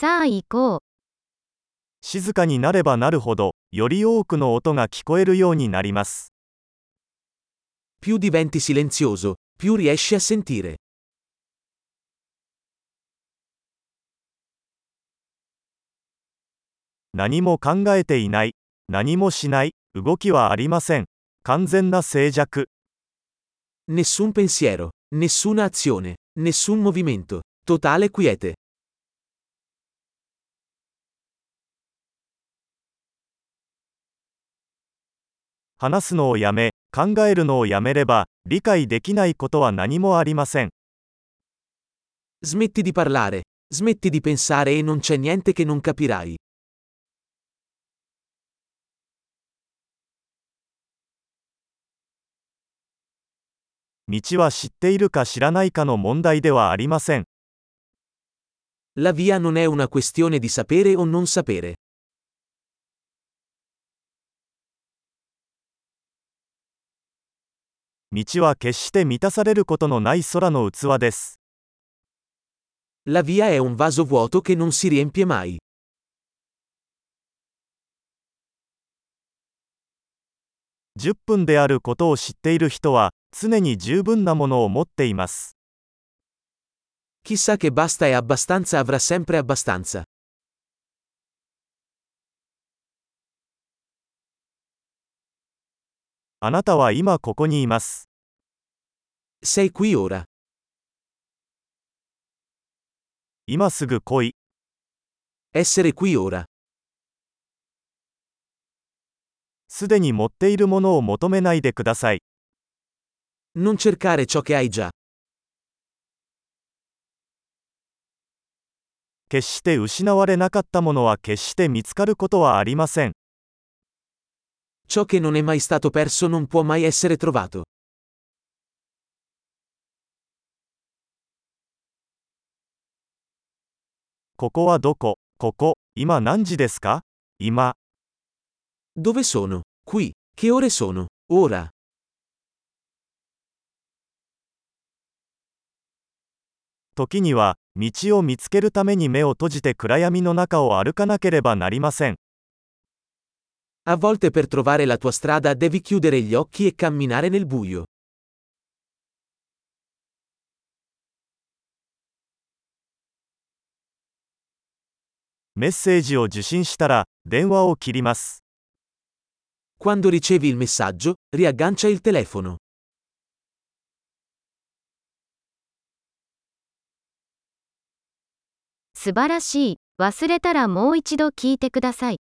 さあ行こう。静かになればなるほど、より多くの音が聞こえるようになります。Più diventi silenzioso, più riesci a sentire. 何も考えていない、何もしない、動きはありません。完全な静寂。Nessun pensiero, nessuna azione, nessun movimento, totale quiete. 話すのをやめ、考えるのをやめれば、理解できないことは何もありません。Smetti di parlare, smetti di pensare e non c'è niente che non capirai. 道は知っているか知らないかの問題ではありません。La via non è una questione di sapere o non sapere. 道は決して満たされることのない空の器です。La via è un vaso vuoto che non si riempie mai. 10分であることを知っている人は、常に十分なものを持っています。Chissà che basta e abbastanza avrà sempre abbastanza. あなたは今ここにいます。Sei qui ora? 今すぐ来い。Essere qui ora? すでに持っているものを求めないでください。Non cercare ciò che hai già. 決して失われなかったものは決して見つかることはありません。Ciò che non è mai stato perso non può mai essere trovato. ここはどこここ、今何時ですか今、Dove sono? Qui. Che ore sono? Ora. 時には、道を見つけるために目を閉じて暗闇の中を歩かなければなりません。A volte per trovare la tua strada devi chiudere gli occhi e camminare nel buio. メッセージを受信したら、電話を切ります。 Quando ricevi il messaggio, riaggancia il telefono. 素晴らしい。忘れたらもう一度聞いてください。